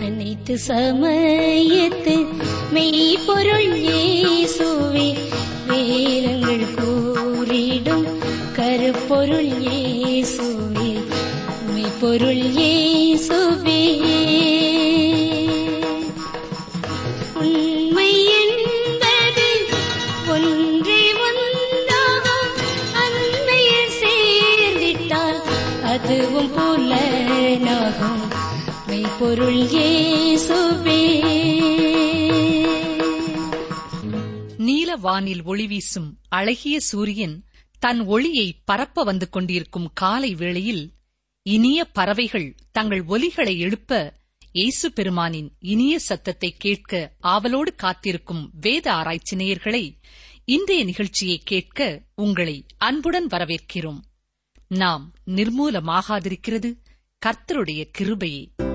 அனைத்து சமயத்து மெய்ப்பொருள் இயேசுவே பொருள் ஏசுவே. உண்மை என்பது ஒன்றே அன்மையில் சேர்ந்திட்டால் அதுவும் புலனாகும். நீல வானில் ஒளி வீசும் அழகிய சூரியன் தன் ஒளியை பரப்ப வந்து கொண்டிருக்கும் காலை வேளையில் இனிய பறவைகள் தங்கள் ஒலிகளை எழுப்ப இயேசு பெருமானின் இனிய சத்தத்தை கேட்க ஆவலோடு காத்திருக்கும் வேத ஆராய்ச்சி நேயர்களை இன்றைய நிகழ்ச்சியை கேட்க உங்களை அன்புடன் வரவேற்கிறோம். நாம் நிர்மூலமாகாதிருக்கிறது கர்த்தருடைய கிருபையே.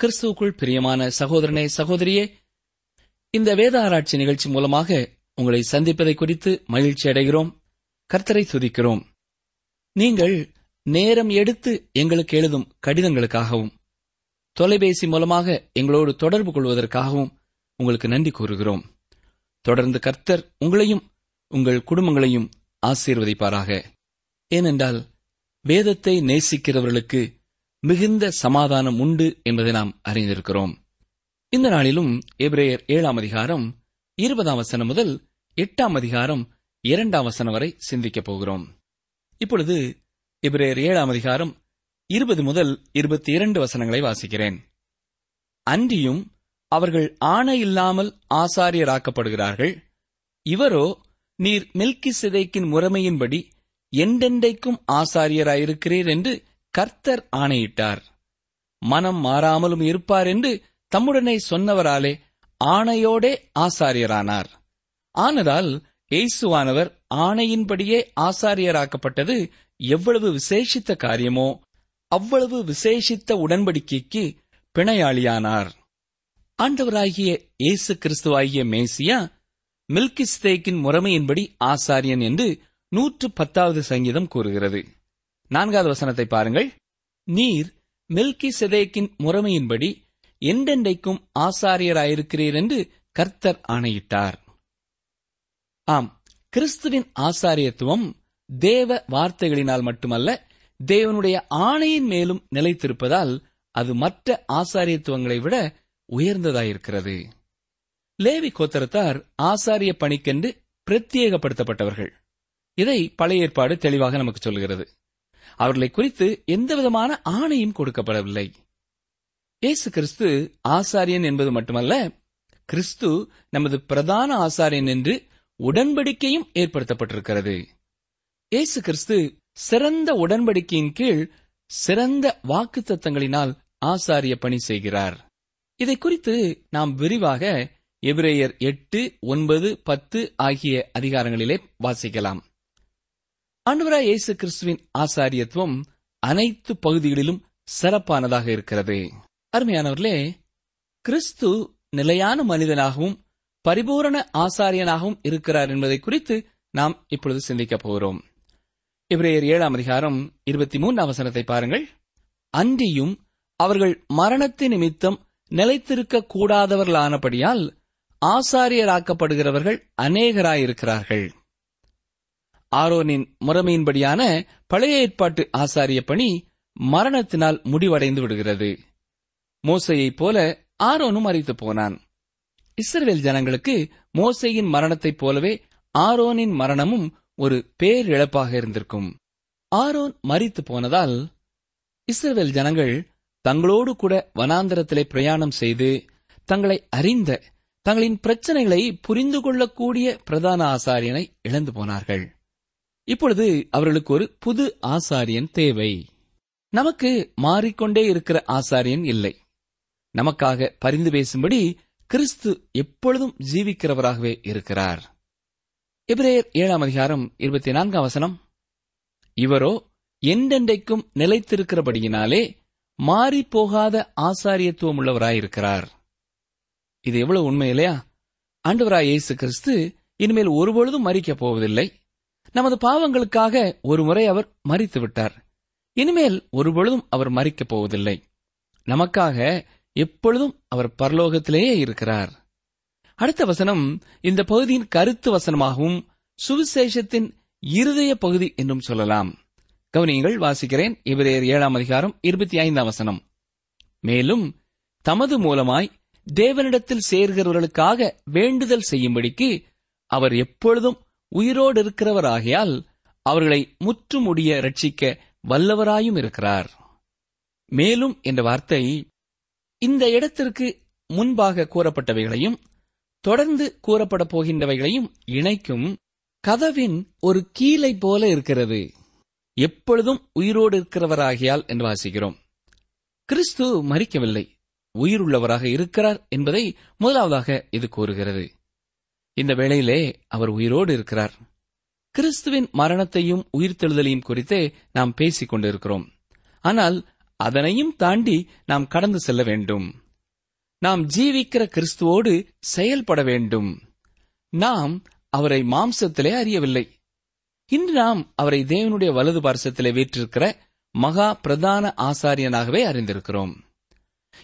கிறிஸ்துவுக்குள் பிரியமான சகோதரனே சகோதரியே இந்த வேத ஆராய்ச்சி நிகழ்ச்சி மூலமாக உங்களை சந்திப்பதை குறித்து மகிழ்ச்சி அடைகிறோம் கர்த்தரை துதிக்கிறோம். நீங்கள் நேரம் எடுத்து எங்களுக்கு எழுதும் கடிதங்களுக்காகவும் தொலைபேசி மூலமாக எங்களோடு தொடர்பு கொள்வதற்காகவும் உங்களுக்கு நன்றி கூறுகிறோம். தொடர்ந்து கர்த்தர் உங்களையும் உங்கள் குடும்பங்களையும் ஆசீர்வதிப்பாராக. ஏனென்றால் வேதத்தை நேசிக்கிறவர்களுக்கு மிகுந்த சமாதானம் உண்டு என்பதை நாம் அறிந்திருக்கிறோம். இந்த நாளிலும் எபிரேயர் ஏழாம் அதிகாரம் இருபதாம் வசனம் முதல் எட்டாம் அதிகாரம் இரண்டாம் வசனம் வரை சிந்திக்கப் போகிறோம். இப்பொழுது எபிரேயர் ஏழாம் அதிகாரம் இருபது முதல் இருபத்தி இரண்டு வசனங்களை வாசிக்கிறேன். அன்றியும் அவர்கள் ஆணை இல்லாமல் ஆசாரியராக்கப்படுகிறார்கள். இவரோ நீர் மில்கி சிதைக்கின் முறைமையின்படி எண்டெண்டைக்கும் ஆசாரியராயிருக்கிறீர் என்று கர்த்தர் ஆணையிட்டார். மனம் மாறாமலும் இருப்பார் என்று தம்முடனே சொன்னவராலே ஆணையோடே ஆசாரியரானார். ஆனதால் இயேசுவானவர் ஆணையின்படியே ஆசாரியராக்கப்பட்டது எவ்வளவு விசேஷித்த காரியமோ அவ்வளவு விசேஷித்த உடன்படிக்கைக்கு பிணையாளியானார். ஆண்டவராகிய இயேசு கிறிஸ்துவாகிய மேசியா மில்கிஸ்தேக்கின் முறைமையின்படி ஆசாரியன் என்று நூற்று பத்தாவது சங்கீதம் கூறுகிறது. நான்காவது வசனத்தை பாருங்கள். நீர் மில்கி செதேக்கின் முறைமையின்படி எண்டெண்டைக்கும் ஆசாரியராயிருக்கிறீர் என்று கர்த்தர் ஆணையிட்டார். ஆம் கிறிஸ்துவின் ஆசாரியத்துவம் தேவ வார்த்தைகளினால் மட்டுமல்ல தேவனுடைய ஆணையின் மேலும் நிலைத்திருப்பதால் அது மற்ற ஆசாரியத்துவங்களை விட உயர்ந்ததாயிருக்கிறது. லேவி கோத்தரத்தார் ஆசாரிய பணிக்கென்று பிரத்யேகப்படுத்தப்பட்டவர்கள். இதை பழைய ஏற்பாடு தெளிவாக நமக்கு சொல்கிறது அவர்களை குறித்து எந்தவிதமான ஆணையும் கொடுக்கப்படவில்லை. இயேசு கிறிஸ்து ஆசாரியன் என்பது மட்டுமல்ல கிறிஸ்து நமது பிரதான ஆசாரியன் என்று உடன்படிக்கையும் ஏற்படுத்தப்பட்டிருக்கிறது. இயேசு கிறிஸ்து சிறந்த உடன்படிக்கையின் கீழ் சிறந்த வாக்குத்தத்தங்களினால் ஆசாரிய பணி செய்கிறார். இதை குறித்து நாம் விரிவாக எபிரேயர் எட்டு ஒன்பது பத்து ஆகிய அதிகாரங்களிலே வாசிக்கலாம். ஆண்டவராய் இயேசு கிறிஸ்துவின் ஆசாரியத்துவம் அனைத்து பகுதிகளிலும் சிறப்பானதாக இருக்கிறது. அருமையானவர்களே கிறிஸ்து நிலையான மனிதனாகவும் பரிபூரண ஆசாரியனாகவும் இருக்கிறார் என்பதை குறித்து நாம் இப்பொழுது சிந்திக்கப் போகிறோம். இவரையர் ஏழாம் அதிகாரம் இருபத்தி மூன்று அவசரத்தை பாருங்கள். அன்றியும் அவர்கள் மரணத்து நிமித்தம் நிலைத்திருக்க கூடாதவர்களானபடியால் ஆசாரியராக்கப்படுகிறவர்கள் அநேகராயிருக்கிறார்கள். ஆரோனின் முறைமையின்படியான பழைய ஏற்பாட்டு ஆசாரிய பணி மரணத்தினால் முடிவடைந்து விடுகிறது. மோசையைப் போல ஆரோனும் மறித்து போனான். இஸ்ரேல் ஜனங்களுக்கு மோசையின் மரணத்தைப் போலவே ஆரோனின் மரணமும் ஒரு பேரிழப்பாக இருந்திருக்கும். ஆரோன் மறித்து போனதால் இஸ்ரேல் ஜனங்கள் தங்களோடு கூட வனாந்தரத்திலே பிரயாணம் செய்து தங்களை அறிந்த தங்களின் பிரச்சனைகளை புரிந்து கொள்ளக்கூடிய பிரதான ஆசாரியனை இழந்து போனார்கள். இப்பொழுது அவர்களுக்கு ஒரு புது ஆசாரியன் தேவை. நமக்கு மாறிக்கொண்டே இருக்கிற ஆசாரியன் இல்லை. நமக்காக பரிந்து பேசும்படி கிறிஸ்து எப்பொழுதும் ஜீவிக்கிறவராகவே இருக்கிறார். எபிரேயர் ஏழாம் அதிகாரம் இருபத்தி நான்காம் வசனம். இவரோ எண்டெண்டைக்கும் நிலைத்திருக்கிறபடியினாலே மாறிப் போகாத ஆசாரியத்துவம் உள்ளவராயிருக்கிறார் இது எவ்வளவு உண்மை இல்லையா? ஆண்டவராய் இயேசு கிறிஸ்து இனிமேல் ஒருபொழுதும் மறிக்கப் போவதில்லை. நமது பாவங்களுக்காக ஒரு முறை அவர் மறித்து விட்டார் இனிமேல் ஒருபொழுதும் அவர் மறிக்கப் போவதில்லை. நமக்காக எப்பொழுதும் அவர் பரலோகத்திலேயே இருக்கிறார். அடுத்த வசனம் இந்த பகுதியின் கருத்து வசனமாகவும் சுவிசேஷத்தின் இருதய பகுதி என்றும் சொல்லலாம். கவனியங்கள் வாசிக்கிறேன். இவரேர் ஏழாம் அதிகாரம் இருபத்தி ஐந்தாம் வசனம். மேலும் தமது மூலமாய் தேவனிடத்தில் சேர்கிறவர்களுக்காக வேண்டுதல் செய்யும்படிக்கு அவர் எப்பொழுதும் உயிரோடு இருக்கிறவராகையால் அவர்களை முற்றுமுடிய ரட்சிக்க வல்லவராயும் இருக்கிறார். மேலும் என்ற வார்த்தை இந்த இடத்திற்கு முன்பாக கூறப்பட்டவைகளையும் தொடர்ந்து கூறப்பட போகின்றவைகளையும் இணைக்கும் கதவின் ஒரு கீலை போல இருக்கிறது. எப்பொழுதும் உயிரோடு இருக்கிறவராகியால் என்று வாசிக்கிறோம். கிறிஸ்து மறிக்கவில்லை உயிருள்ளவராக இருக்கிறார் என்பதை முதலாவதாக இது கூறுகிறது. இந்த வேளையிலே அவர் உயிரோடு இருக்கிறார். கிறிஸ்துவின் மரணத்தையும் உயிர்த்தெழுதலையும் குறித்தே நாம் பேசிக் கொண்டிருக்கிறோம். ஆனால் அதனையும் தாண்டி நாம் கடந்து செல்ல வேண்டும். நாம் ஜீவிக்கிற கிறிஸ்துவோடு செயல்பட வேண்டும். நாம் அவரை மாம்சத்திலே அறியவில்லை. இன்று நாம் அவரை தேவனுடைய வலது பார்சத்திலே வீற்றிருக்கிற மகா பிரதான ஆசாரியனாகவே அறிந்திருக்கிறோம்.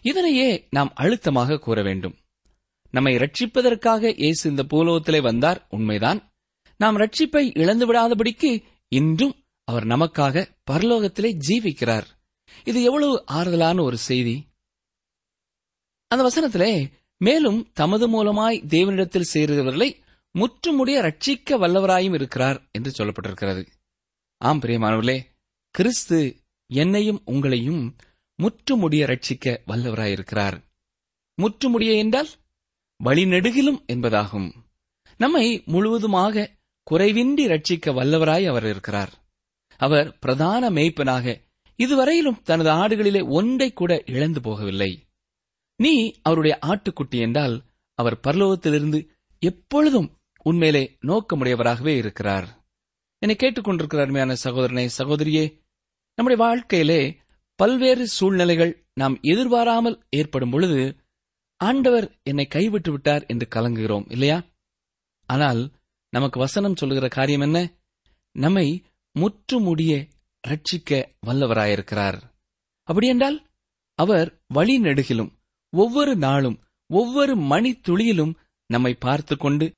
இதனையே நாம் அழுத்தமாக கூற வேண்டும். நம்மை ரட்சிப்பதற்காக இயேசு இந்த பூலோகத்திலே வந்தார். உண்மைதான். நாம் ரட்சிப்பை இழந்து விடாதபடிக்கு இன்றும் அவர் நமக்காக பரலோகத்திலே ஜீவிக்கிறார். இது எவ்வளவு ஆறுதலான ஒரு செய்தி. அந்த வசனத்திலே மேலும் தமது மூலமாய் தேவனிடத்தில் சேருகிறவர்களை முற்றுமுடிய ரட்சிக்க வல்லவராயும் இருக்கிறார் என்று சொல்லப்பட்டிருக்கிறது. ஆம் பிரியமானவர்களே கிறிஸ்து என்னையும் உங்களையும் முற்றுமுடிய ரட்சிக்க வல்லவராயிருக்கிறார். முற்றுமுடிய என்றால் வழிநெடுகிலும் என்பதாகும். நம்மை முழுவதுமாக குறைவின்றி ரட்சிக்க வல்லவராய் அவர் இருக்கிறார். அவர் பிரதான மேய்ப்பனாக இதுவரையிலும் தனது ஆடுகளிலே ஒன்றை கூட இழந்து போகவில்லை. நீ அவருடைய ஆட்டுக்குட்டி என்றால் அவர் பரலோகத்திலிருந்து எப்பொழுதும் உன்மேலே நோக்கமுடையவராகவே இருக்கிறார். என்னை கேட்டுக்கொண்டிருக்கிற அருமையான சகோதரனே சகோதரியே நம்முடைய வாழ்க்கையிலே பல்வேறு சூழ்நிலைகள் நாம் எதிர்பாராமல் ஏற்படும் பொழுது ஆண்டவர் என்னை கைவிட்டு விட்டார் என்று கலங்குகிறோம் இல்லையா? ஆனால் நமக்கு வசனம் சொல்லுகிற காரியம் என்ன? நம்மை முற்றுமுடிய ரட்சிக்க வல்லவராயிருக்கிறார். அப்படியென்றால் அவர் வழி நெடுகிலும் ஒவ்வொரு நாளும் ஒவ்வொரு மணி துளியிலும் நம்மை பார்த்து கொண்டு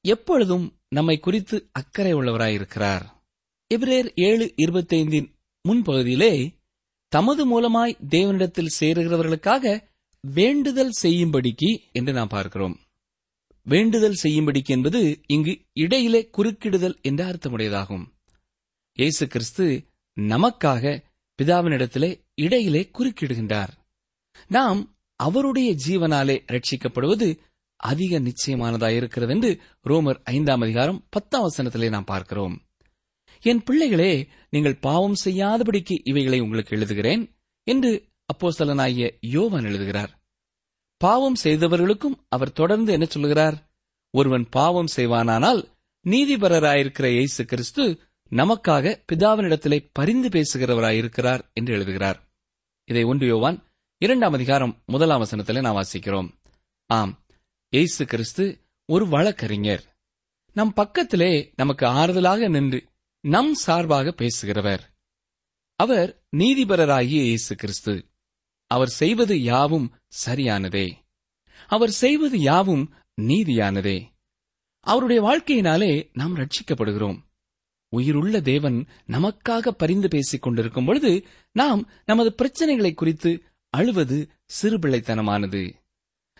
எப்பொழுதும் நம்மை குறித்து அக்கறை உள்ளவராயிருக்கிறார். எபிரேர் ஏழு இருபத்தைந்தின் முன்பகுதியிலே தமது மூலமாய் தேவனிடத்தில் சேருகிறவர்களுக்காக வேண்டுதல் செய்யும்படிக்கு என்று நாம் பார்க்கிறோம். வேண்டுதல் செய்யும்படிக்கு என்பது இங்கு இடையிலே குறுக்கிடுதல் என்ற அர்த்தமுடையதாகும். இயேசு கிறிஸ்து நமக்காக பிதாவினிடத்திலே இடையிலே குறுக்கிடுகின்றார். நாம் அவருடைய ஜீவனாலே ரட்சிக்கப்படுவது அதிக நிச்சயமானதாயிருக்கிறது என்று ரோமர் ஐந்தாம் அதிகாரம் பத்தாம் வசனத்திலே நாம் பார்க்கிறோம். என் பிள்ளைகளே நீங்கள் பாவம் செய்யாதபடிக்கு இவைகளை உங்களுக்கு எழுதுகிறேன் என்று அப்போஸ்தலனாகிய யோவன் எழுதுகிறார் பாவம் செய்தவர்களுக்கும் அவர் தொடர்ந்து என்ன சொல்லுகிறார்? ஒருவன் பாவம் செய்வானானால் நீதிபரராயிருக்கிற இயேசு கிறிஸ்து நமக்காக பிதாவினிடத்திலே பரிந்து பேசுகிறவராயிருக்கிறார் என்று எழுதுகிறார். இதை ஒன்று யோவான் இரண்டாம் அதிகாரம் முதலாம் வசனத்திலே நாம் வாசிக்கிறோம். ஆம் இயேசு கிறிஸ்து ஒரு வழக்கறிஞர். நம் பக்கத்திலே நமக்கு ஆறுதலாக நின்று நம் சார்பாக பேசுகிறவர். அவர் நீதிபரராகிய இயேசு கிறிஸ்து அவர் செய்வது யாவும் சரியானதே. அவர் செய்வது யாவும் நீதியானதே. அவருடைய வாழ்க்கையினாலே நாம் ரட்சிக்கப்படுகிறோம். உயிருள்ள தேவன் நமக்காக பரிந்து பேசிக் கொண்டிருக்கும் பொழுது நாம் நமது பிரச்சனைகளை குறித்து அழுவது சிறுபிள்ளைத்தனமானது.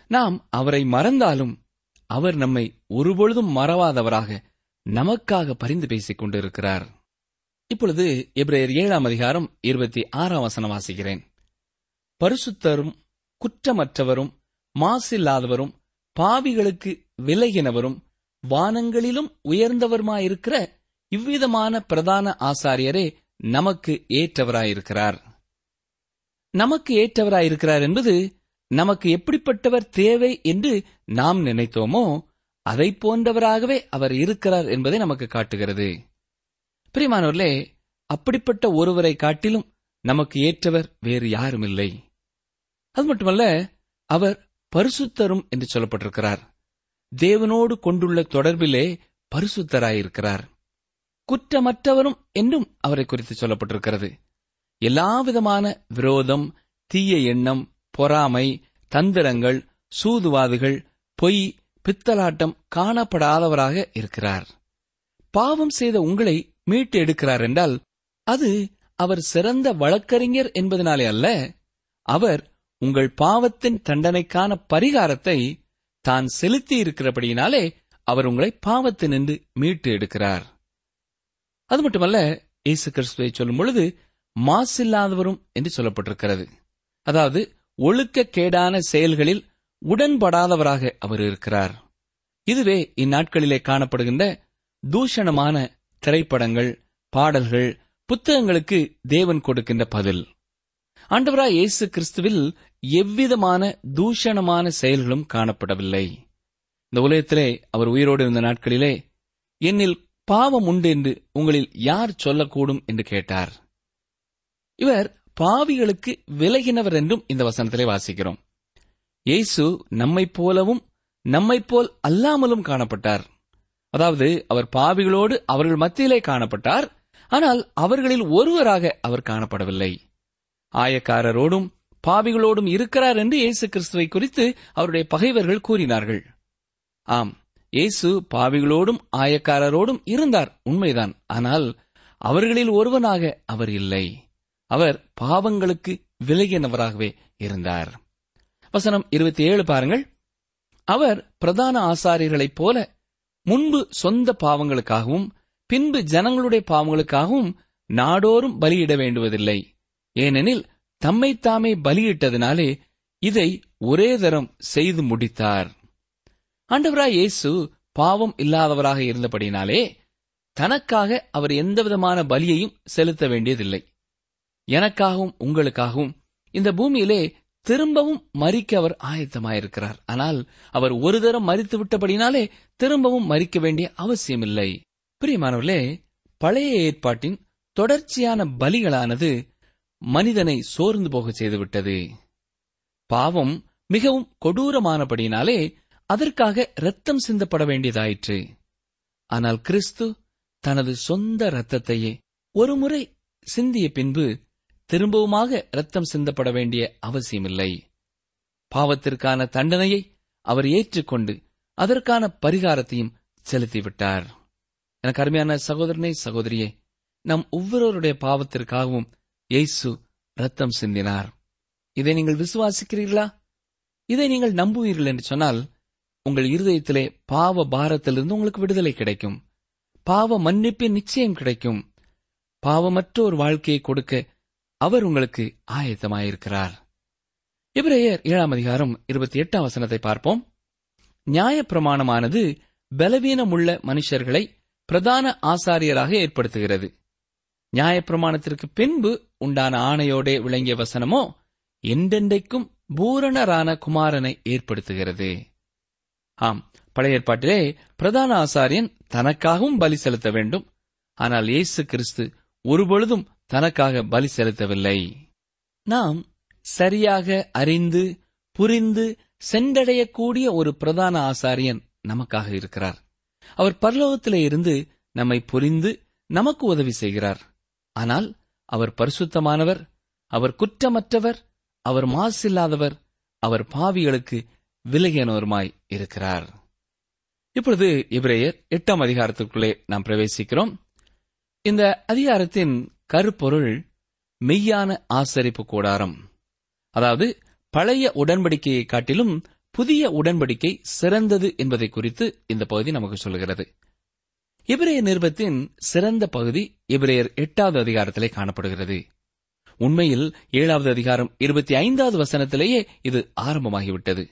நாம் அவரை மறந்தாலும் அவர் நம்மை ஒருபொழுதும் மறவாதவராக நமக்காக பரிந்து பேசிக் கொண்டிருக்கிறார். இப்பொழுது எப்ரேயர் ஏழாம் அதிகாரம் இருபத்தி ஆறாம் வசனம் வாசிக்கிறேன். பரிசுத்தரும் குற்றமற்றவரும் மாசில்லாதவரும் பாவிகளுக்கு விலகினவரும் வானங்களிலும் உயர்ந்தவருமாயிருக்கிற இவ்விதமான பிரதான ஆசாரியரே நமக்கு ஏற்றவராயிருக்கிறார். நமக்கு ஏற்றவராயிருக்கிறார் என்பது நமக்கு எப்படிப்பட்டவர் தேவை என்று நாம் நினைத்தோமோ அதை போன்றவராகவே அவர் இருக்கிறார் என்பதை நமக்கு காட்டுகிறது. பிரிமானவர்களே அப்படிப்பட்ட ஒருவரை காட்டிலும் நமக்கு ஏற்றவர் வேறு யாரும் இல்லை அது மட்டுமல்ல அவர் பரிசுத்தரும் என்று சொல்லப்பட்டிருக்கிறார். தேவனோடு கொண்டுள்ள தொடர்பிலே பரிசுத்தராயிருக்கிறார். குற்றமற்றவரும் என்றும் அவரை குறித்து சொல்லப்பட்டிருக்கிறது. எல்லாவிதமான விரோதம் தீய எண்ணம் பொறாமை தந்திரங்கள் சூதுவாதுகள் பொய் பித்தலாட்டம் காணப்படாதவராக இருக்கிறார். பாவம் செய்த உங்களை மீட்டு எடுக்கிறார் என்றால் அது அவர் சிறந்த வழக்கறிஞர் என்பதனாலே அல்ல அவர் உங்கள் பாவத்தின் தண்டனைக்கான பரிகாரத்தை தான் செலுத்தி இருக்கிறபடியினாலே அவர் உங்களை பாவத்தினின்று மீட்டு எடுக்கிறார். அது மட்டுமல்ல இயேசு கிறிஸ்துவை சொல்லும் பொழுது மாசில்லாதவரும் என்று சொல்லப்பட்டிருக்கிறது. அதாவது ஒழுக்க கேடான செயல்களில் உடன்படாதவராக அவர் இருக்கிறார். இதுவே இந்நாட்களிலே காணப்படுகின்ற தூஷணமான திரைப்படங்கள் பாடல்கள் புத்தகங்களுக்கு தேவன் கொடுக்கின்ற பதில். ஆண்டவராய் இயேசு கிறிஸ்துவில் எவ்விதமான தூஷணமான செயல்களும் காணப்படவில்லை. இந்த உலகத்திலே அவர் உயிரோடு இருந்த நாட்களிலே என்னில் பாவம் உண்டு என்று உங்களில் யார் சொல்லக்கூடும்? என்று கேட்டார். இவர் பாவிகளுக்கு விலகினவர் என்றும் இந்த வசனத்திலே வாசிக்கிறோம். இயேசு நம்மைப் போலவும் நம்மைப் போல் அல்லாமலும் காணப்பட்டார். அதாவது அவர் பாவிகளோடு அவர்கள் மத்தியிலே காணப்பட்டார் ஆனால் அவர்களில் ஒருவராக அவர் காணப்படவில்லை. ஆயக்காரரோடும் பாவிகளோடும் இருக்கிறார் என்று இயேசு கிறிஸ்துவை குறித்து அவருடைய பகைவர்கள் கூறினார்கள். ஆம் இயேசு பாவிகளோடும் ஆயக்காரரோடும் இருந்தார் உண்மைதான். ஆனால் அவர்களில் ஒருவனாக அவர் இல்லை. அவர் பாவங்களுக்கு விலகினவராகவே இருந்தார். வசனம் இருபத்தி ஏழு பாருங்கள். அவர் பிரதான ஆசாரியர்களைப் போல முன்பு சொந்த பாவங்களுக்காகவும் பின்பு ஜனங்களுடைய பாவங்களுக்காகவும் நாடோறும் பலியிட வேண்டுவதில்லை. ஏனெனில் தம்மைத்தாமே பலியிட்டதினாலே இதை ஒரே தரம் செய்து முடித்தார். ஆண்டவராய் இயேசு பாவம் இல்லாதவராக இருந்தபடினாலே தனக்காக அவர் எந்தவிதமான பலியையும் செலுத்த வேண்டியதில்லை. எனக்காகவும் உங்களுக்காகவும் இந்த பூமியிலே திரும்பவும் மறிக்க அவர் ஆயத்தமாயிருக்கிறார். ஆனால் அவர் ஒரு தரம் மறித்து விட்டபடினாலே திரும்பவும் மறிக்க வேண்டிய அவசியமில்லை. பிரியமானவர்களே பழைய ஏற்பாட்டின் தொடர்ச்சியான பலிகளானது மனிதனை சோர்ந்து போக செய்துவிட்டது. பாவம் மிகவும் கொடூரமானபடினாலே அதற்காக இரத்தம் சிந்தப்பட வேண்டியதாயிற்று. ஆனால் கிறிஸ்து தனது சொந்த இரத்தத்தையே ஒருமுறை சிந்திய பின்பு திரும்பவுமாக இரத்தம் சிந்தப்பட வேண்டிய அவசியமில்லை. பாவத்திற்கான தண்டனையை அவர் ஏற்றுக்கொண்டு அதற்கான பரிகாரத்தையும் செலுத்திவிட்டார். எனக்கு அருமையான சகோதரனே சகோதரியே நம் ஒவ்வொருவருடைய பாவத்திற்காகவும் இயேசு ரத்தம் சிந்தினார். இதை நீங்கள் விசுவாசிக்கிறீர்களா? இதை நீங்கள் நம்புவீர்கள் என்று சொன்னால் உங்கள் இருதயத்திலே பாவ பாரத்திலிருந்து உங்களுக்கு விடுதலை கிடைக்கும். பாவ மன்னிப்பின் நிச்சயம் கிடைக்கும். பாவமற்ற ஒரு வாழ்க்கையை கொடுக்க அவர் உங்களுக்கு ஆயத்தமாயிருக்கிறார். இப்ரேயர் ஏழாம் அதிகாரம் இருபத்தி எட்டாம் வசனத்தை பார்ப்போம். நியாயப்பிரமாணமானது பலவீனமுள்ள மனுஷர்களை பிரதான ஆசாரியராக ஏற்படுத்துகிறது. நியாயப்பிரமாணத்திற்கு பின்பு உண்டான ஆணையோடே விளங்கிய வசனமோ என்றென்றைக்கும் பூரணரான குமாரனை ஏற்படுத்துகிறது. ஆம் பழைய ஏற்பாட்டிலே பிரதான ஆசாரியன் தனக்காகவும் பலி செலுத்த வேண்டும். ஆனால் இயேசு கிறிஸ்து ஒருபொழுதும் தனக்காக பலி செலுத்தவில்லை. நாம் சரியாக அறிந்து புரிந்து சென்றடையக்கூடிய ஒரு பிரதான ஆசாரியன் நமக்காக இருக்கிறார். அவர் பரலோகத்திலே இருந்து நம்மை புரிந்து நமக்கு உதவி செய்கிறார். ஆனால் அவர் பரிசுத்தமானவர் அவர் குற்றமற்றவர் அவர் மாசில்லாதவர் அவர் பாவிகளுக்கு விலகியனோருமாய் இருக்கிறார். இப்பொழுது இப்ரேயர் எட்டாம் அதிகாரத்திற்குள்ளே நாம் பிரவேசிக்கிறோம். இந்த அதிகாரத்தின் கருப்பொருள் மெய்யான ஆசரிப்பு கூடாரம். அதாவது பழைய உடன்படிக்கையை காட்டிலும் புதிய உடன்படிக்கை சிறந்தது என்பதை குறித்து இந்த பகுதி நமக்கு சொல்கிறது. இபிரேய நிருபத்தின் சிறந்த பகுதி இபிரேயர் எட்டாவது அதிகாரத்திலே காணப்படுகிறது. உண்மையில் ஏழாவது அதிகாரம் இருபத்தி ஐந்தாவது வசனத்திலேயே இது ஆரம்பமாகிவிட்டது.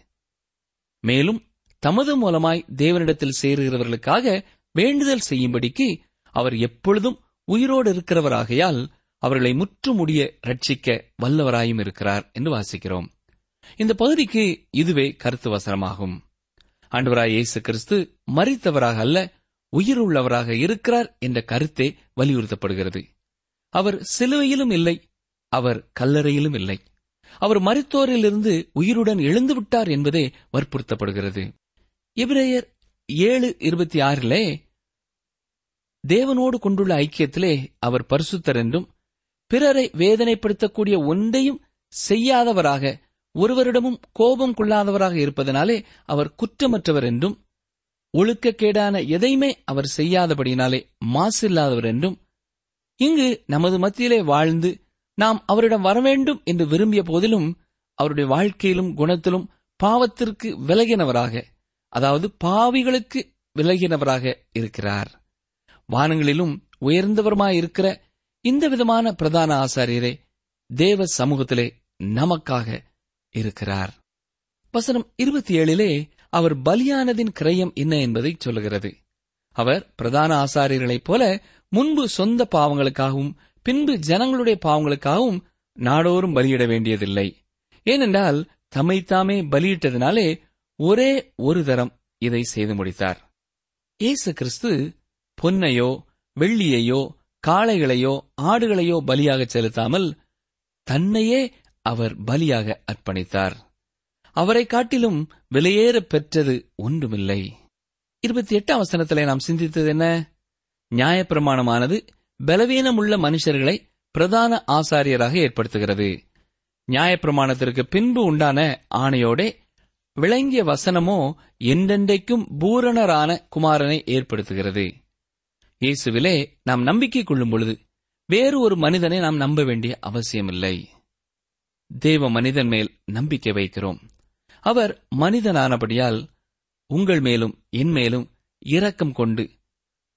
மேலும் தமது மூலமாய் தேவனிடத்தில் சேருகிறவர்களுக்காக வேண்டுதல் செய்யும்படிக்கு அவர் எப்பொழுதும் உயிரோடு இருக்கிறவராகையால் அவர்களை முற்றுமுடிய ரட்சிக்க வல்லவராயும் இருக்கிறார் என்று வாசிக்கிறோம். இந்த பகுதிக்கு இதுவே கருத்து வசனமாகும். ஆண்டவராய் இயேசு கிறிஸ்து மறித்தவராக அல்ல உயிருள்ளவராக இருக்கிறார் என்ற கருத்தே வலியுறுத்தப்படுகிறது. அவர் சிலுவையிலும் இல்லை அவர் கல்லறையிலும் இல்லை. அவர் மருத்துவரிலிருந்து உயிருடன் எழுந்து விட்டார் என்பதே வற்புறுத்தப்படுகிறது. இப்ரேயர் ஏழு இருபத்தி ஆறிலே தேவனோடு கொண்டுள்ள ஐக்கியத்திலே அவர் பரிசுத்தர் என்றும் பிறரை வேதனைப்படுத்தக்கூடிய ஒன்றையும் செய்யாதவராக ஒருவரிடமும் கோபம் கொள்ளாதவராக இருப்பதனாலே அவர் குற்றமற்றவர் என்றும் ஒழுக்கக்கேடான எதையுமே அவர் செய்யாதபடியினாலே மாசில்லாதவர் என்றும் இங்கு நமது மத்தியிலே வாழ்ந்து நாம் அவரிடம் வரவேண்டும் என்று விரும்பிய போதிலும் அவருடைய வாழ்க்கையிலும் குணத்திலும் பாவத்திற்கு விலகினவராக அதாவது பாவிகளுக்கு விலகினவராக இருக்கிறார். வானங்களிலும் உயர்ந்தவருமாயிருக்கிற இந்த விதமான பிரதான ஆசாரியரே தேவ சமூகத்திலே நமக்காக இருக்கிறார். வசனம் இருபத்தி ஏழிலே அவர் பலியானதின் கிரயம் என்ன என்பதை சொல்லுகிறது. அவர் பிரதான ஆசாரியர்களைப் போல முன்பு சொந்த பாவங்களுக்காகவும் பின்பு ஜனங்களுடைய பாவங்களுக்காகவும் நாடோறும் பலியிட வேண்டியதில்லை. ஏனென்றால் தம்மைத்தாமே பலியிட்டதினாலே ஒரே ஒரு தரம் இதை செய்து முடித்தார். இயேசு கிறிஸ்து பொன்னையோ வெள்ளியையோ காளைகளையோ ஆடுகளையோ பலியாக செலுத்தாமல் தன்னையே அவர் பலியாக அர்ப்பணித்தார். அவரை காட்டிலும் விலையேற பெற்றது ஒன்றுமில்லை. இருபத்தி எட்டாம் வசனத்திலே நாம் சிந்தித்தது என்ன? நியாயப்பிரமாணமானது பலவீனமுள்ள மனுஷர்களை பிரதான ஆசாரியராக ஏற்படுத்துகிறது. நியாயப்பிரமாணத்திற்கு பின்பு உண்டான ஆணையோடே விளங்கிய வசனமோ என்றென்றைக்கும் பூரணரான குமாரனை ஏற்படுத்துகிறது. இயேசுவிலே நாம் நம்பிக்கை கொள்ளும் பொழுது வேறு ஒரு மனிதனை நாம் நம்ப வேண்டிய அவசியமில்லை. தேவ மனிதன் மேல் நம்பிக்கை வைக்கிறோம். அவர் மனிதனானபடியால் உங்கள் மேலும் என் மேலும் இரக்கம் கொண்டு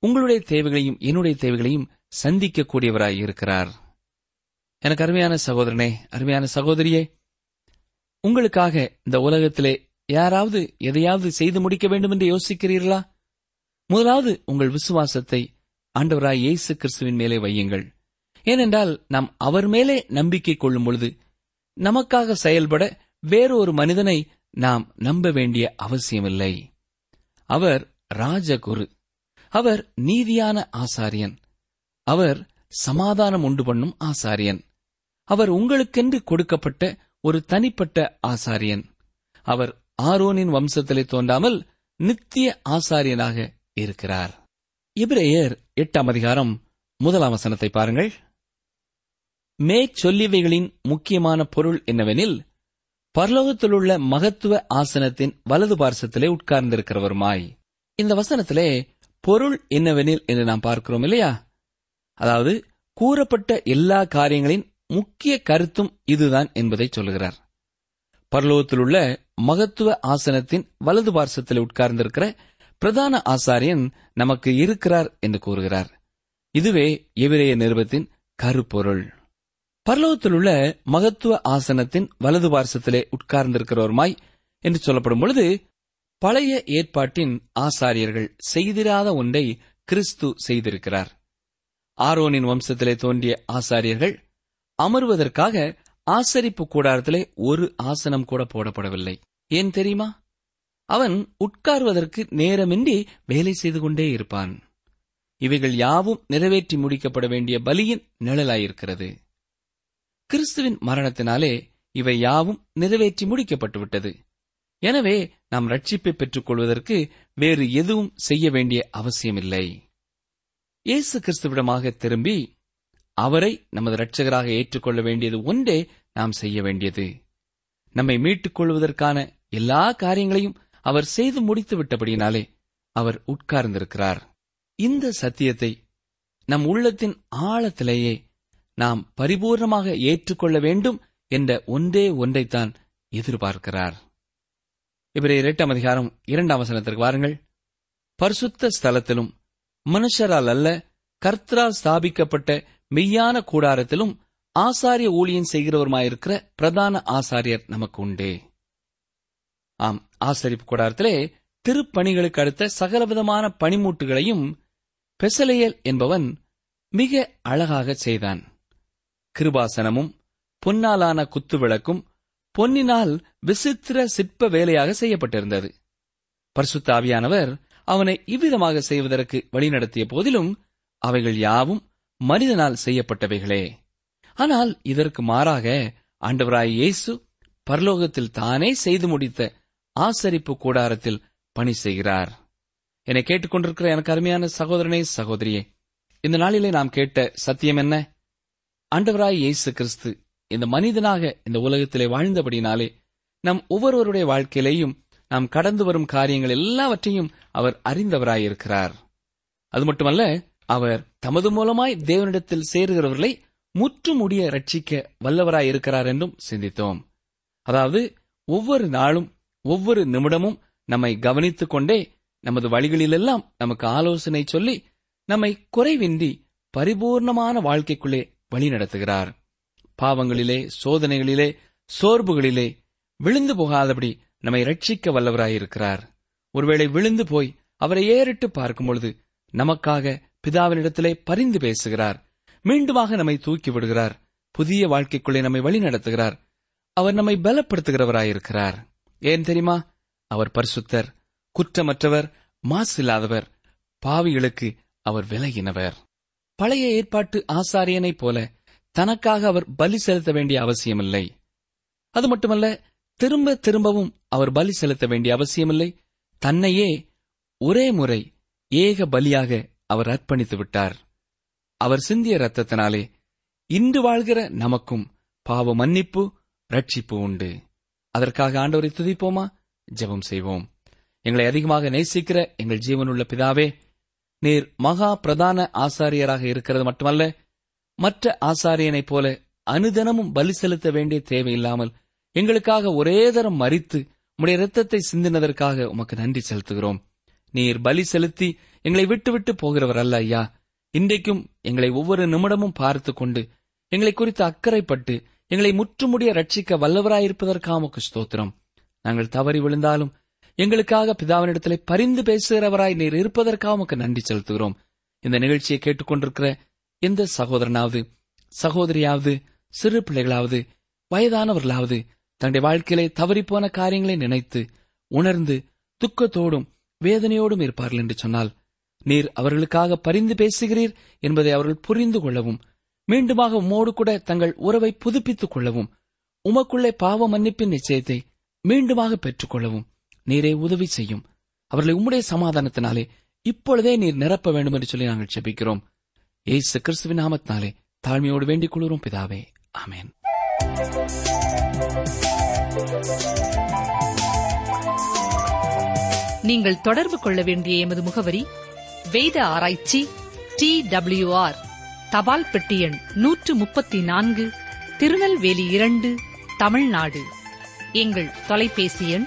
உங்களுடைய தேவைகளையும் என்னுடைய தேவைகளையும் சந்திக்கக்கூடியவராய் இருக்கிறார். எனக்கு அருமையான சகோதரனே அருமையான சகோதரியே உங்களுக்காக இந்த உலகத்திலே யாராவது எதையாவது செய்து முடிக்க வேண்டும் என்று யோசிக்கிறீர்களா? முதலாவது உங்கள் விசுவாசத்தை ஆண்டவராய் இயேசு கிறிஸ்துவின் மேலே வையுங்கள். ஏனென்றால் நாம் அவர் மேலே நம்பிக்கை கொள்ளும் பொழுது நமக்காக செயல்பட வேறொரு மனிதனை நாம் நம்ப வேண்டிய அவசியமில்லை. அவர் ராஜகுரு. அவர் நீதியான ஆசாரியன். அவர் சமாதானம் உண்டு பண்ணும் ஆசாரியன். அவர் உங்களுக்கென்று கொடுக்கப்பட்ட ஒரு தனிப்பட்ட ஆசாரியன். அவர் ஆரோனின் வம்சத்திலே தோன்றாமல் நித்திய ஆசாரியனாக இருக்கிறார். இப்ரேயர் எட்டாம் அதிகாரம் முதலாம் வசனத்தை பாருங்கள். மேற்சொல்லிவைகளின் முக்கியமான பொருள் என்னவெனில் பரலோகத்திலுள்ள மகத்துவ ஆசனத்தின் வலது பார்சத்திலே உட்கார்ந்திருக்கிறவருமாய். இந்த வசனத்திலே பொருள் என்னவெனில் என்று நாம் பார்க்கிறோம் இல்லையா? அதாவது கூறப்பட்ட எல்லா காரியங்களின் முக்கிய கருத்தும் இதுதான் என்பதை சொல்லுகிறார். பரலோகத்திலுள்ள மகத்துவ ஆசனத்தின் வலது பார்சத்தில் உட்கார்ந்திருக்கிற பிரதான ஆசாரியன் நமக்கு இருக்கிறார் என்று கூறுகிறார். இதுவே எவிரேய நிருபத்தின் கருப்பொருள். பரலோகத்திலுள்ள மகத்துவ ஆசனத்தின் வலது பார்சத்திலே உட்கார்ந்திருக்கிறவருமாய் என்று சொல்லப்படும் பொழுது பழைய ஏற்பாட்டின் ஆசாரியர்கள் செய்திராத ஒன்றை கிறிஸ்து செய்திருக்கிறார். ஆரோனின் வம்சத்திலே தோன்றிய ஆசாரியர்கள் அமர்வதற்காக ஆசரிப்பு கூடாரத்திலே ஒரு ஆசனம் கூட போடப்படவில்லை. ஏன் தெரியுமா? அவன் உட்கார்வதற்கு நேரமின்றி வேலை செய்து கொண்டே இருப்பான். இவைகள் யாவும் நிறைவேற்றி முடிக்கப்பட வேண்டிய பலியின் நிழலாயிருக்கிறது. கிறிஸ்துவின் மரணத்தினாலே இவை யாவும் நிறைவேற்றி முடிக்கப்பட்டுவிட்டது. எனவே நாம் ரட்சிப்பை பெற்றுக் கொள்வதற்கு வேறு எதுவும் செய்ய வேண்டிய அவசியமில்லை. இயேசு கிறிஸ்துவிடமாக திரும்பி அவரை நமது இரட்சகராக ஏற்றுக்கொள்ள வேண்டியது ஒன்றே நாம் செய்ய வேண்டியது. நம்மை மீட்டுக் கொள்வதற்கான எல்லா காரியங்களையும் அவர் செய்து முடித்து விட்டபடியினாலே அவர் உட்கார்ந்திருக்கிறார். இந்த சத்தியத்தை நம் உள்ளத்தின் ஆழத்திலேயே நாம் பரிபூர்ணமாக ஏற்றுக்கொள்ள வேண்டும் என்ற ஒன்றே ஒன்றைத்தான் எதிர்பார்க்கிறார். இவரே இரண்டாம் அதிகாரம் இரண்டாம் வசனத்திற்கு வாருங்கள். பரிசுத்த ஸ்தலத்திலும் மனுஷரால் அல்ல கர்த்தரால் ஸ்தாபிக்கப்பட்ட மெய்யான கூடாரத்திலும் ஆசாரிய ஊழியன் செய்கிறவருமாயிருக்கிற பிரதான ஆசாரியர் நமக்கு உண்டே. ஆம் ஆசரிப்பு கூடாரத்திலே திருப்பணிகளுக்கு அடுத்த சகலவிதமான பணிமூட்டுகளையும் பெசலையல் என்பவன் மிக அழகாக செய்தான். கிருபாசனமும் பொன்னாலான குத்துவிளக்கும் பொன்னினால் விசித்திர சிற்ப வேலையாக செய்யப்பட்டிருந்தது. பர்சுத்தாவியானவர் அவனை இவ்விதமாக செய்வதற்கு வழிநடத்திய போதிலும் அவைகள் யாவும் மனிதனால் செய்யப்பட்டவைகளே. ஆனால் இதற்கு மாறாக ஆண்டவராய் இயேசு பரலோகத்தில் தானே செய்து முடித்த ஆசரிப்பு கூடாரத்தில் பணி செய்கிறார். என்னை கேட்டுக்கொண்டிருக்கிற எனக்கு அருமையான சகோதரனே சகோதரியே இந்த நாளிலே நாம் கேட்ட சத்தியம் என்ன? ஆண்டவராய் இயேசு கிறிஸ்து இந்த மனிதனாக இந்த உலகத்திலே வாழ்ந்தபடினாலே நம் ஒவ்வொருவருடைய வாழ்க்கையிலேயும் நாம் கடந்து வரும் காரியங்கள் எல்லாவற்றையும் அவர் அறிந்தவராயிருக்கிறார். அது மட்டுமல்ல அவர் தமது மூலமாய் தேவனிடத்தில் சேருகிறவர்களை முற்றுமுடிய ரட்சிக்க வல்லவராயிருக்கிறார் என்றும் சிந்தித்தோம். அதாவது ஒவ்வொரு நாளும் ஒவ்வொரு நிமிடமும் நம்மை கவனித்துக் கொண்டே நமது வழிகளிலெல்லாம் நமக்கு ஆலோசனை சொல்லி நம்மை குறைவின்றி பரிபூர்ணமான வாழ்க்கைக்குள்ளே வழிநடத்துகிறார் பாவங்களிலே சோதனைகளிலே சோர்வுகளிலே விழுந்து போகாதபடி நம்மை ரட்சிக்க வல்லவராயிருக்கிறார். ஒருவேளை விழுந்து போய் அவரை ஏறிட்டு பார்க்கும் பொழுது நமக்காக பிதாவினிடத்திலே பரிந்து பேசுகிறார். மீண்டுமாக நம்மை தூக்கி விடுகிறார். புதிய வாழ்க்கைக்குள்ளே நம்மை வழிநடத்துகிறார் அவர் நம்மை பலப்படுத்துகிறவராயிருக்கிறார். ஏன் தெரியுமா? அவர் பரிசுத்தர் குற்றமற்றவர் மாசில்லாதவர் பாவிகளுக்கு அவர் விலகினவர் பழைய ஏற்பாட்டு ஆசாரியனைப் போல தனக்காக அவர் பலி செலுத்த வேண்டிய அவசியமில்லை. அது மட்டுமல்ல திரும்ப திரும்பவும் அவர் பலி செலுத்த வேண்டிய அவசியமில்லை. தன்னையே ஒரே முறை ஏக பலியாக அவர் அர்ப்பணித்து விட்டார். அவர் சிந்திய ரத்தத்தினாலே இன்று வாழ்கிற நமக்கும் பாவ மன்னிப்பு ரட்சிப்பு உண்டு. அதற்காக ஆண்டவரை துதிப்போமா? ஜெபம் செய்வோம். எங்களை அதிகமாக நேசிக்கிற எங்கள் ஜீவனுள்ள பிதாவே நீர் மகா பிரதான ஆசாரியராக இருக்கிறது மட்டுமல்ல மற்ற ஆசாரியனைப் போல அனுதினமும் பலி செலுத்த வேண்டிய தேவையில்லாமல் எங்களுக்காக ஒரே தரம் மறித்து உம்முடைய இரத்தத்தை சிந்தினதற்காக உமக்கு நன்றி செலுத்துகிறோம். நீர் பலி செலுத்தி எங்களை விட்டுவிட்டு போகிறவர் அல்ல ஐயா. இன்றைக்கும் எங்களை ஒவ்வொரு நிமிடமும் பார்த்து கொண்டு எங்களை குறித்து அக்கறைப்பட்டு எங்களை முற்றுமுடிய ரட்சிக்க வல்லவராயிருப்பதற்காக உமக்கு ஸ்தோத்திரம். நாங்கள் தவறி விழுந்தாலும் எங்களுக்காக பிதாவினிடத்திலே பரிந்து பேசுகிறவராய் நீர் இருப்பதற்காக உமக்கு நன்றி செலுத்துகிறோம். இந்த நிகழ்ச்சியை கேட்டுக்கொண்டிருக்கிற எந்த சகோதரனாவது சகோதரியாவது சிறு பிள்ளைகளாவது வயதானவர்களாவது தன்னுடைய வாழ்க்கையிலே தவறிப்போன காரியங்களை நினைத்து உணர்ந்து துக்கத்தோடும் வேதனையோடும் இருப்பார்கள் என்று சொன்னால் நீர் அவர்களுக்காக பரிந்து பேசுகிறீர் என்பதை அவர்கள் புரிந்து கொள்ளவும் மீண்டுமாக உம்மோடு கூட தங்கள் உறவை புதுப்பித்துக் கொள்ளவும் உமக்குள்ளே பாவ மன்னிப்பின் நிச்சயத்தை மீண்டுமாக பெற்றுக்கொள்ளவும் நீரே உதவி செய்யும். அவர்களை உம்முடைய சமாதானத்தினாலே இப்பொழுதே நீர் நிரப்ப வேண்டும் என்று சொல்லி நாங்கள் செபிக்கிறோம் ஏசு கிறிஸ்துவின் நாமத்தினாலே தாழ்மையோடு வேண்டிக் கொள்கிறோம் பிதாவே. ஆமேன். நீங்கள் தொடர்பு கொள்ள வேண்டிய எமது முகவரி வேத ஆராய்ச்சி டி டபிள்யூ ஆர் தபால் பெட்டி எண் நூற்று முப்பத்தி நான்கு திருநெல்வேலி இரண்டு தமிழ்நாடு. எங்கள் தொலைபேசி எண்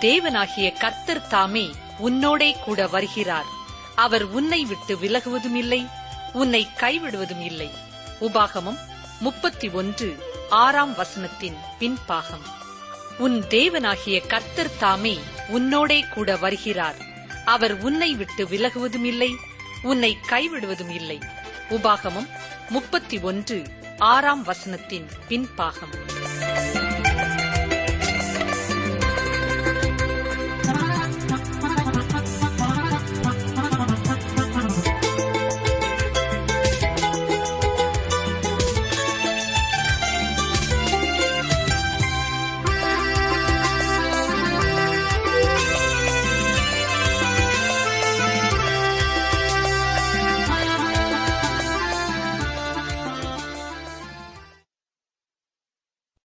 தேவனாகிய கர்த்தர் தாமே உன்னோடே கூட வருகிறார். அவர் உன்னை விட்டு விலகுவதும் இல்லை உன்னை கைவிடுவதும் இல்லை. உபாகமம் முப்பத்தி ஒன்று ஆறாம் வசனத்தின் பின்பாகம். உன் தேவனாகிய கர்த்தர் தாமே உன்னோடே கூட வருகிறார். அவர் உன்னை விட்டு விலகுவதும் இல்லை உன்னை கைவிடுவதும் இல்லை. உபாகமம் முப்பத்தி ஒன்று ஆறாம் வசனத்தின் பின்பாகம்.